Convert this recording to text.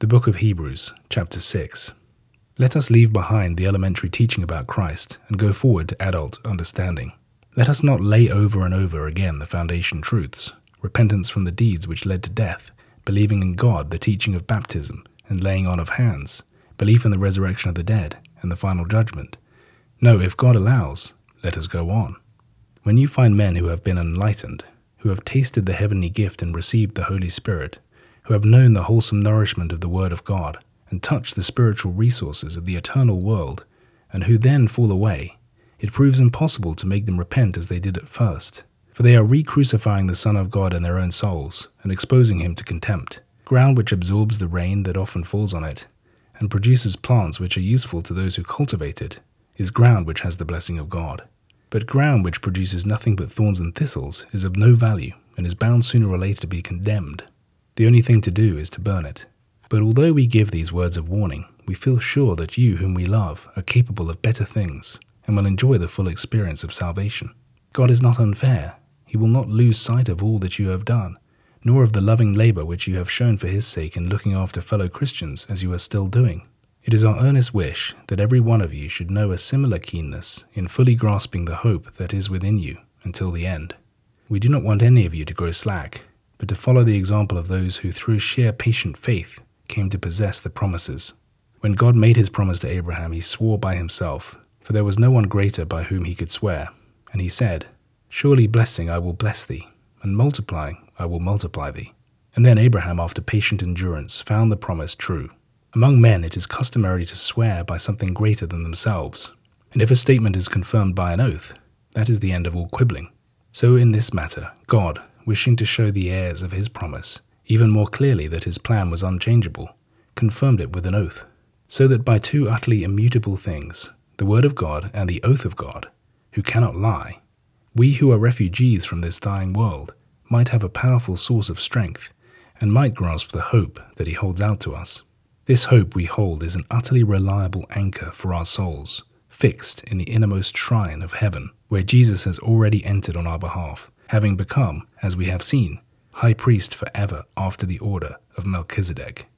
The Book of Hebrews, chapter 6. Let us leave behind the elementary teaching about Christ and go forward to adult understanding. Let us not lay over and over again the foundation truths repentance from the deeds which led to death, believing in God, the teaching of baptism, and laying on of hands, belief in the resurrection of the dead, and the final judgment. No, if God allows, let us go on. When you find men who have been enlightened, who have tasted the heavenly gift and received the Holy Spirit, who have known the wholesome nourishment of the Word of God, and touched the spiritual resources of the eternal world, and who then fall away, it proves impossible to make them repent as they did at first. For they are re crucifying the Son of God in their own souls, and exposing him to contempt. Ground which absorbs the rain that often falls on it, and produces plants which are useful to those who cultivate it, is ground which has the blessing of God. But ground which produces nothing but thorns and thistles is of no value, and is bound sooner or later to be condemned. The only thing to do is to burn it. But although we give these words of warning, we feel sure that you, whom we love, are capable of better things and will enjoy the full experience of salvation. God is not unfair. He will not lose sight of all that you have done, nor of the loving labor which you have shown for His sake in looking after fellow Christians as you are still doing. It is our earnest wish that every one of you should know a similar keenness in fully grasping the hope that is within you until the end. We do not want any of you to grow slack, but to follow the example of those who through sheer patient faith came to possess the promises. When God made his promise to Abraham, he swore by himself, for there was no one greater by whom he could swear. And he said, Surely blessing I will bless thee, and multiplying I will multiply thee. And then Abraham, after patient endurance, found the promise true. Among men it is customary to swear by something greater than themselves, and if a statement is confirmed by an oath, that is the end of all quibbling. So in this matter, God, wishing to show the heirs of his promise, even more clearly that his plan was unchangeable, confirmed it with an oath, so that by two utterly immutable things, the word of God and the oath of God, who cannot lie, we who are refugees from this dying world might have a powerful source of strength and might grasp the hope that he holds out to us. This hope we hold is an utterly reliable anchor for our souls, fixed in the innermost shrine of heaven, where Jesus has already entered on our behalf, having become, as we have seen, high priest forever after the order of Melchizedek.